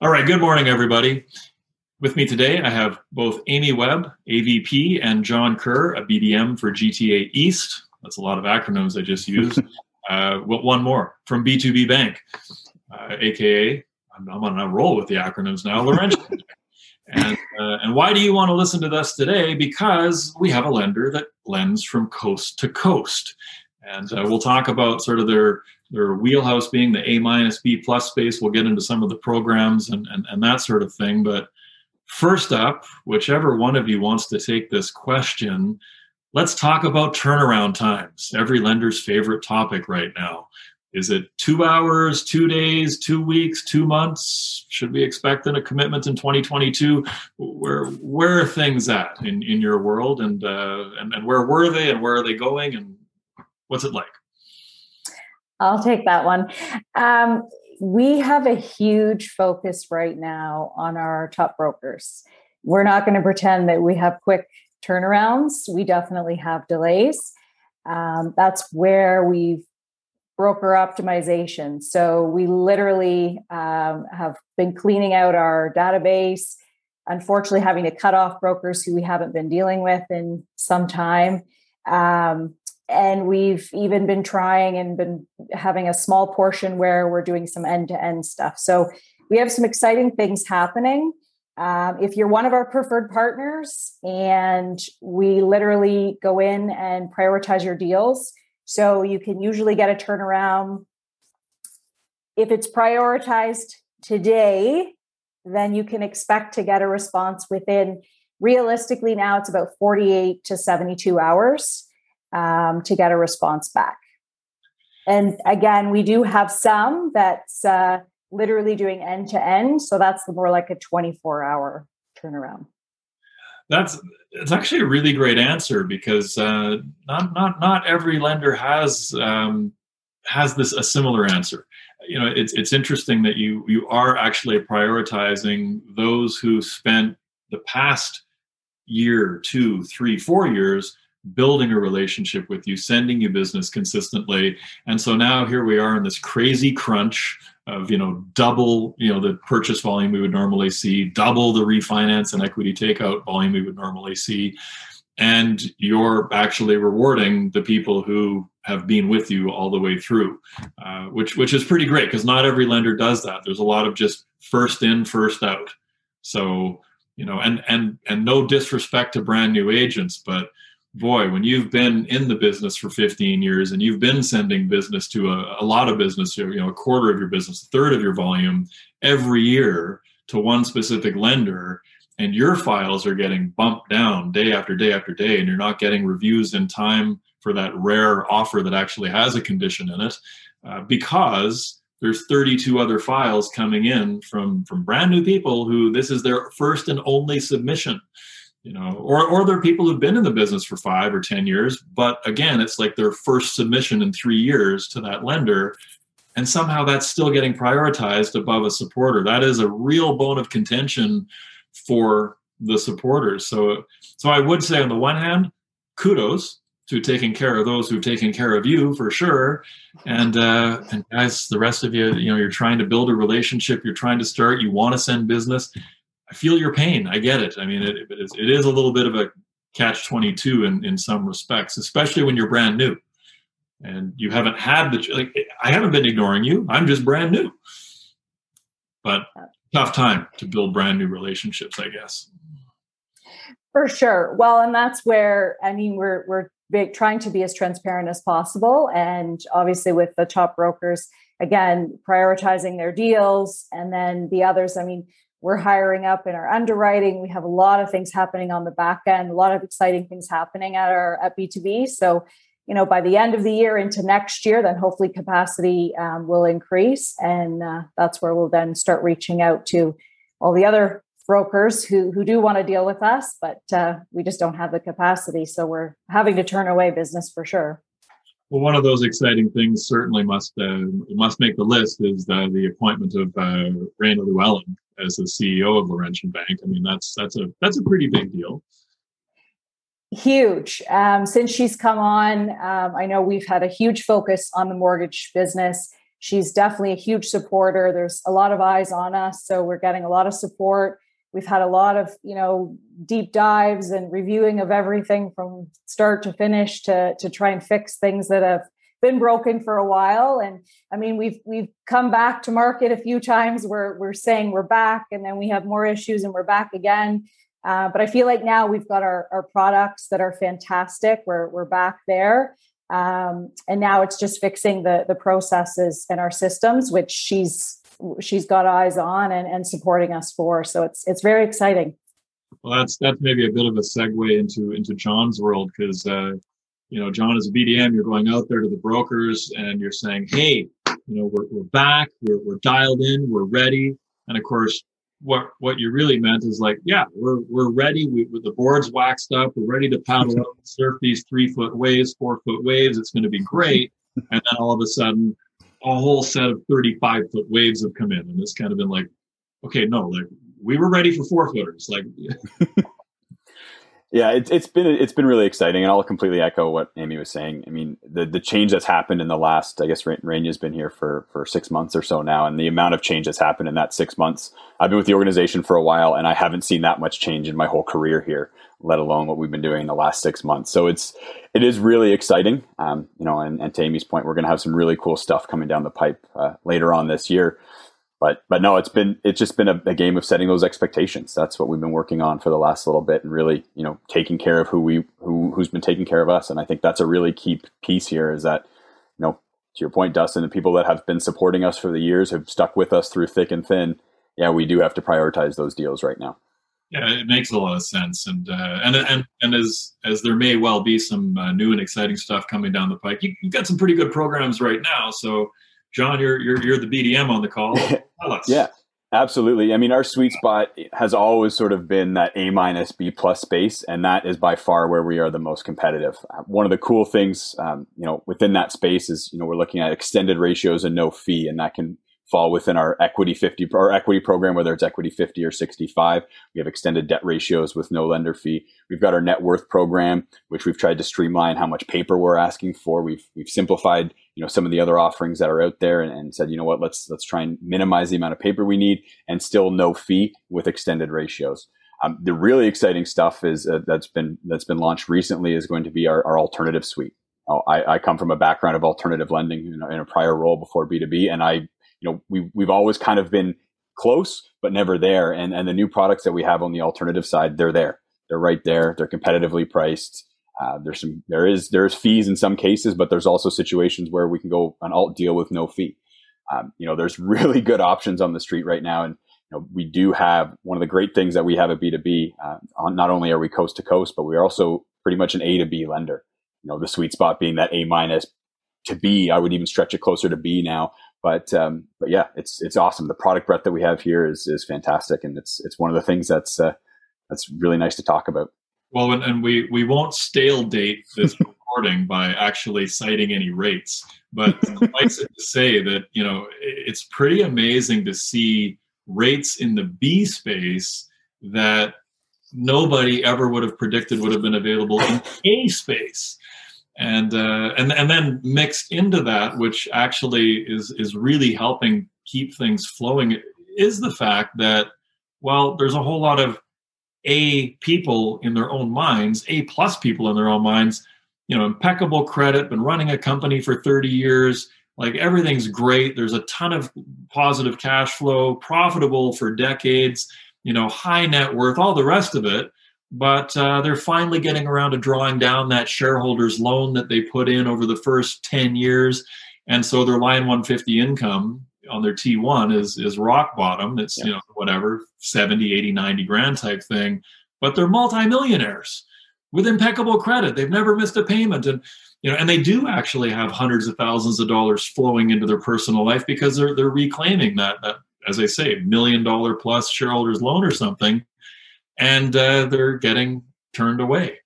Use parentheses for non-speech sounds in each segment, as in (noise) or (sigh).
All right, good morning, everybody. With me today, I have both Amy Webb, AVP, and John Kerr, a BDM for GTA East. That's a lot of acronyms I just used. (laughs) uh, one more from B2B Bank, uh, aka I'm, I'm, on a roll with the acronyms now, Laurentian. and, uh, and why do you want to listen to us today? Because we have a lender that lends from coast to coast. And uh, we'll talk about sort of their their wheelhouse being the A minus B plus space. We'll get into some of the programs and, and, and that sort of thing. But first up, whichever one of you wants to take this question, let's talk about turnaround times. Every lender's favorite topic right now. Is it two hours, two days, two weeks, two months? Should we expect in a commitment in 2022? Where where are things at in, in your world, and, uh, and and where were they, and where are they going, and what's it like? I'll take that one. Um, we have a huge focus right now on our top brokers. We're not going to pretend that we have quick turnarounds. We definitely have delays. Um, that's where we've broker optimization. So we literally um, have been cleaning out our database. Unfortunately, having to cut off brokers who we haven't been dealing with in some time. Um, and we've even been trying and been having a small portion where we're doing some end to end stuff. So we have some exciting things happening. Um, if you're one of our preferred partners, and we literally go in and prioritize your deals, so you can usually get a turnaround. If it's prioritized today, then you can expect to get a response within realistically now it's about 48 to 72 hours um, to get a response back. And again, we do have some that's uh, literally doing end to end. So that's more like a 24 hour turnaround. That's it's actually a really great answer because uh, not not not every lender has um, has this a similar answer. You know, it's it's interesting that you you are actually prioritizing those who spent the past year, two, three, four years building a relationship with you, sending you business consistently. And so now here we are in this crazy crunch of, you know, double, you know, the purchase volume we would normally see, double the refinance and equity takeout volume we would normally see. And you're actually rewarding the people who have been with you all the way through, uh, which which is pretty great because not every lender does that. There's a lot of just first in, first out. So you know, and and and no disrespect to brand new agents, but boy, when you've been in the business for 15 years and you've been sending business to a, a, lot of business, you know, a quarter of your business, a third of your volume every year to one specific lender, and your files are getting bumped down day after day after day, and you're not getting reviews in time for that rare offer that actually has a condition in it, uh, because there's 32 other files coming in from from brand new people who this is their first and only submission you know or or there are people who've been in the business for five or ten years but again it's like their first submission in three years to that lender and somehow that's still getting prioritized above a supporter. That is a real bone of contention for the supporters. So so i would say on the one hand kudos to taking care of those who've taken care of you for sure. And uh and guys the rest of you you know you're trying to build a relationship you're trying to start you want to send business I feel your pain. I get it. I mean, it, it, is, it is a little bit of a catch 22 in, in some respects, especially when you're brand new and you haven't had the, like, I haven't been ignoring you. I'm just brand new. But tough time to build brand new relationships, I guess. For sure. Well, and that's where, I mean, we're, we're big, trying to be as transparent as possible. And obviously, with the top brokers, again, prioritizing their deals. And then the others, I mean, we're hiring up in our underwriting. We have a lot of things happening on the back end, a lot of exciting things happening at our at B2B. So, you know, by the end of the year into next year, then hopefully capacity um, will increase. And uh, that's where we'll then start reaching out to all the other brokers who, who do want to deal with us, but uh, we just don't have the capacity. So we're having to turn away business for sure. Well, one of those exciting things certainly must uh, must make the list is the, the appointment of uh, Rania Llewellyn as the CEO of Laurentian Bank. I mean, that's that's a that's a pretty big deal. Huge. Um, since she's come on, um, I know we've had a huge focus on the mortgage business. she's definitely a huge supporter. There's a lot of eyes on us, so we're getting a lot of support. We've had a lot of you know deep dives and reviewing of everything from start to finish to to try and fix things that have been broken for a while. And i mean we've we've come back to market a few times. We're we're saying we're back and then we have more issues and we're back again. Uh, but i feel like now we've got our, our products that are fantastic. We're we're back there. Um, and now it's just fixing the the processes and our systems which she's she's got eyes on and, and supporting us for so it's it's very exciting well that's that's maybe a bit of a segue into into john's world because uh, you know, John, is a BDM, you're going out there to the brokers and you're saying, hey, you know, we're, we're back, we're, we're dialed in, we're ready. And of course, what what you really meant is like, yeah, we're we're ready. We, the boards waxed up, we're ready to paddle up, surf these three foot waves, four foot waves. It's going to be great. And then all of a sudden, a whole set of 35 foot waves have come in, and it's kind of been like, okay, no, like we were ready for four footers. Like (laughs) Yeah, it's it's been it's been really exciting, and I'll completely echo what Amy was saying. I mean, the the change that's happened in the last, I guess, Rania's been here for for six months or so now, and the amount of change that's happened in that six months. I've been with the organization for a while, and I haven't seen that much change in my whole career here, let alone what we've been doing in the last six months. So it's it is really exciting, um, you know. And, and to Amy's point, we're going to have some really cool stuff coming down the pipe uh, later on this year but but no, it's been it's just been a, a, game of setting those expectations. That's what we've been working on for the last little bit, and really, you know, taking care of who we who who's been taking care of us. And I think that's a really key piece here is that, you know, to your point, Dustin, the people that have been supporting us for the years have stuck with us through thick and thin. Yeah, we do have to prioritize those deals right now. Yeah, it makes a lot of sense, and uh, and and and as as there may well be some uh, new and exciting stuff coming down the pike, you, have got some pretty good programs right now. So John, you're you're you're the BDM on the call. (laughs) yeah, absolutely. I mean, our sweet spot has always sort of been that A minus B plus space, and that is by far where we are the most competitive. One of the cool things, um, you know, within that space is you know we're looking at extended ratios and no fee, and that can fall within our equity 50 or equity program, whether it's equity 50 or 65. We have extended debt ratios with no lender fee. We've got our net worth program, which we've tried to streamline how much paper we're asking for. We've, we've simplified, you know, some of the other offerings that are out there and, and said, you know what, let's, let's try and minimize the amount of paper we need and still no fee with extended ratios. Um, the really exciting stuff is uh, that's been, that's been launched recently is going to be our, our alternative suite. I, I, come from a background of alternative lending in a, in a prior role before B2B, and I you know, we we've always kind of been close, but never there. And and the new products that we have on the alternative side, they're there. They're right there. They're competitively priced. Uh, there's some there is there's fees in some cases, but there's also situations where we can go an alt deal with no fee. Um, you know, there's (laughs) really good options on the street right now, and you know, we do have one of the great things that we have at B2B. Uh, on, not only are we coast to coast, but we are also pretty much an A to B lender. You know, the sweet spot being that A minus to B. I would even stretch it closer to B now, but um, but yeah, it's it's awesome. The product breadth that we have here is is fantastic, and it's it's one of the things that's uh, that's really nice to talk about. Well, and, and we we won't stale date this (laughs) recording by actually citing any rates, but suffice it to say that you know it's pretty amazing to see rates in the B space that nobody ever would have predicted would have been available in A space and uh, and and then mixed into that, which actually is is really helping keep things flowing, is the fact that well, there's a whole lot of A people in their own minds, A plus people in their own minds, you know, impeccable credit, been running a company for 30 years, like everything's great. There's a ton of positive cash flow, profitable for decades, you know, high net worth, all the rest of it but uh, they're finally getting around to drawing down that shareholders loan that they put in over the first 10 years and so their line 150 income on their t1 is is rock bottom it's yeah. you know whatever 70 80 90 grand type thing but they're multimillionaires with impeccable credit they've never missed a payment and you know and they do actually have hundreds of thousands of dollars flowing into their personal life because they're they're reclaiming that that as i say million dollar plus shareholders loan or something and uh, they're getting turned away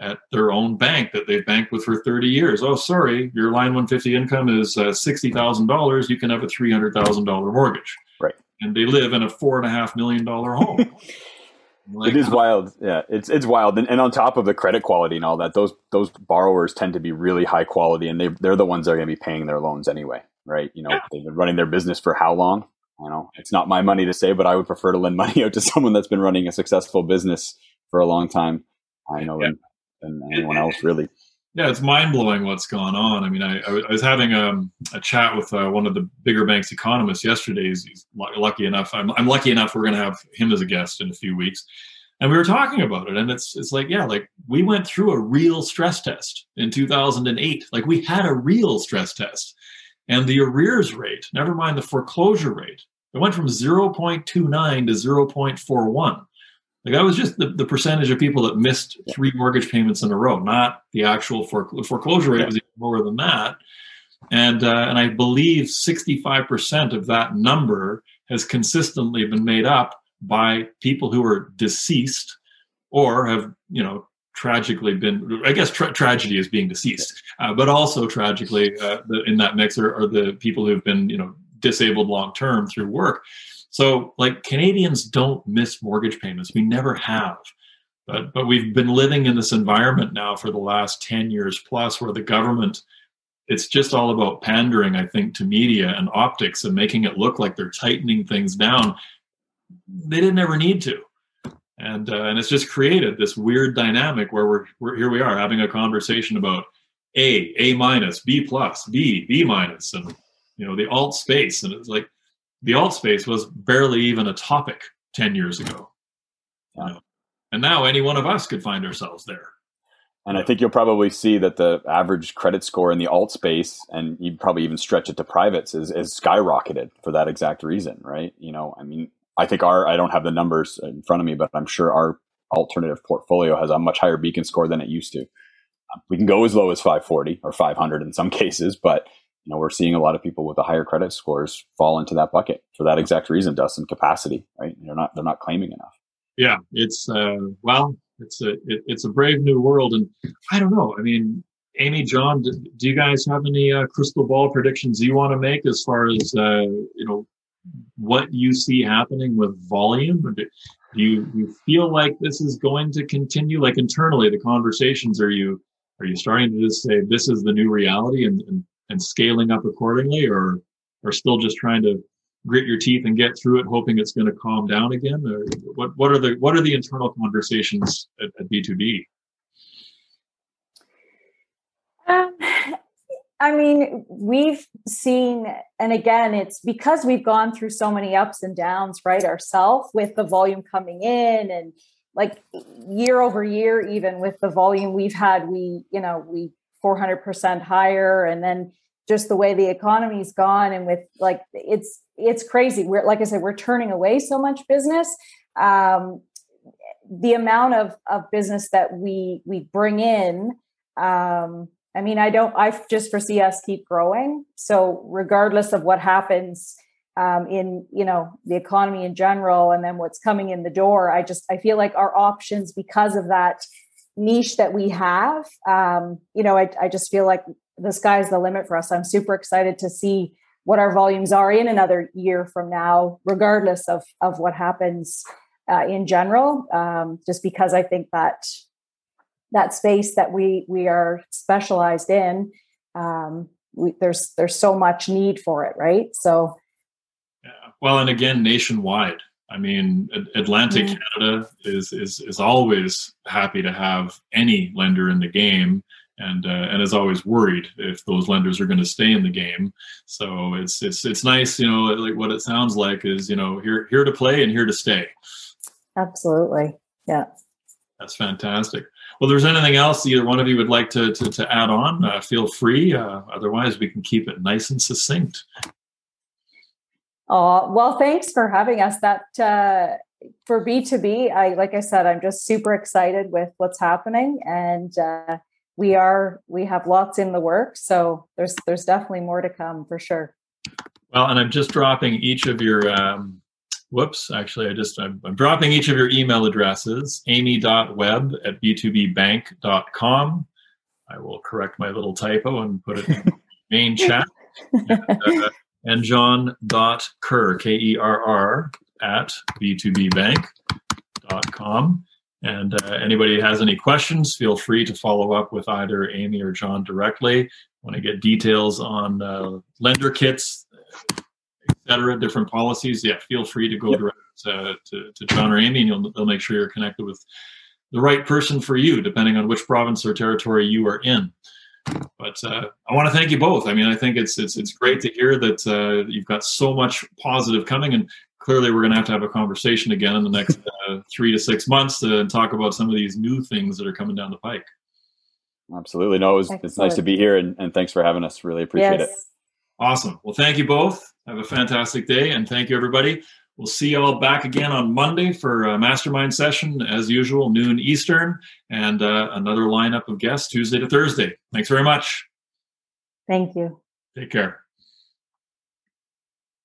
at their own bank that they've banked with for 30 years. Oh, sorry, your line 150 income is uh, $60,000. You can have a $300,000 mortgage. Right. And they live in a four and a half million dollar home. (laughs) like, it is wild. Yeah, it's it's wild. And, and on top of the credit quality and all that, those those borrowers tend to be really high quality, and they they're the ones that are going to be paying their loans anyway. right? You know, yeah. they've been running their business for how long? You know, it's not my money to say, but I would prefer to lend (laughs) money out to someone that's been running a successful business for a long time. I know yeah. than, than anyone else, really. Yeah, it's mind blowing what's gone on. I mean, I, I was having a, um, a chat with uh, one of the bigger banks economists yesterday. He's, he's lucky enough. I'm, I'm lucky enough. We're going to have him as a guest in a few weeks, and we were talking about it. And it's it's like, yeah, like we went through a real stress test in 2008. Like we had a real stress test, and the arrears rate, never mind the foreclosure rate, it went from 0.29 to 0.41 like that was just the, the percentage of people that missed three mortgage payments in a row, not the actual foreclosure rate was even lower than that. And uh, and I believe 65% of that number has consistently been made up by people who are deceased or have you know tragically been i guess tra- tragedy is being deceased uh, but also tragically uh, the, in that mix are, are the people who've been you know disabled long term through work so, like Canadians don't miss mortgage payments. We never have. But, but we've been living in this environment now for the last 10 years plus where the government it's just all about pandering i think to media and optics and making it look like they're tightening things down they didn't ever need to and uh, and it's just created this weird dynamic where we're, we're here we are having a conversation about a a minus b plus b b minus and you know the alt space and it's like the alt space was barely even a topic 10 years ago. You know? And now any one of us could find ourselves there. And I think you'll probably see that the average credit score in the alt space, and you probably even stretch it to privates, is, is skyrocketed for that exact reason, right? You know, I mean, I think our, I don't have the numbers in front of me, but I'm sure our alternative portfolio has a much higher beacon score than it used to. Um, we can go as low as 540 or 500 in some (laughs) cases, but you know, we're seeing a lot of people with the higher credit scores fall into that bucket for that exact reason, Dustin, capacity, right? They're not, they're not claiming enough. Yeah. It's, uh, well, it's a, it, it's a brave new world. And I don't know. I mean, Amy, John, do, do you guys have any uh, crystal ball predictions you want to make as far as, uh, you know, what you see happening with volume? Do, do you, you feel like this is going to continue? Like internally, the conversations, are you, are you starting to just say this is the new reality and, and and scaling up accordingly or or still just trying to grit your teeth and get through it hoping it's going to calm down again or what what are the what are the internal conversations at, at b2b um, i mean we've seen and again it's because we've gone through so many ups and downs right ourselves with the volume coming in and like year over year even with the volume we've had we you know we 400% higher. And then just the way the economy's gone and with like it's it's crazy. We're like i said we're turning away so much business. Um, the amount of of business that we we bring in um, i mean i don't i just foresee us keep growing. So regardless of what happens um, in you know the economy in general and then what's coming in the door i just i feel like our options because of that niche that we have um, you know I, I just feel like the sky's the limit for us. I'm super excited to see what our volumes are in another year from now regardless of of what happens uh, in general um, just because i think that that space that we we are specialized in um, we, there's there's so much need for it right so yeah. well and again nationwide I mean, Atlantic mm. Canada is, is is always happy to have any lender in the game, and uh, and is always worried if those lenders are going to stay in the game. So it's it's it's nice, you know, like what it sounds like is you know here here to play and here to stay. Absolutely, yeah. That's fantastic. Well, there's anything else either one of you would like to to, to add on, uh, feel free. Uh, otherwise, we can keep it nice and succinct. Oh, well, thanks for having us. That uh, for B2B, I like I said, I'm just super excited with what's happening and uh, we are we have lots in the work. So there's there's definitely more to come for sure. Well, and I'm just dropping each of your um, whoops, actually I just I'm, I'm dropping each of your email addresses, amy.webb at b2bbank.com. I will correct my little typo and put it in the (laughs) main chat. And, uh, and john.kerr, K E R R, at b2bbank.com. And uh, anybody has any questions, feel free to follow up with either Amy or John directly. Want to get details on uh, lender kits, etc., different policies? Yeah, feel free to go yep. direct to, to, to, John or Amy, and they'll make sure you're connected with the right person for you, depending on which province or territory you are in. But uh, I want to thank you both. I mean, I think it's it's it's great to hear that uh, you've got so much positive coming, and clearly we're going to have to have a conversation again in the next (laughs) uh, three to six months to talk about some of these new things that are coming down the pike. Absolutely. No, it was, it's nice to be here and, and thanks for having us. Really appreciate yes. it. Awesome. Well, thank you both. Have a fantastic day and thank you, everybody. We'll see you all back again on Monday for a mastermind session, as usual, noon Eastern, and uh, another lineup of guests Tuesday to Thursday. Thanks very much. Thank you. Take care.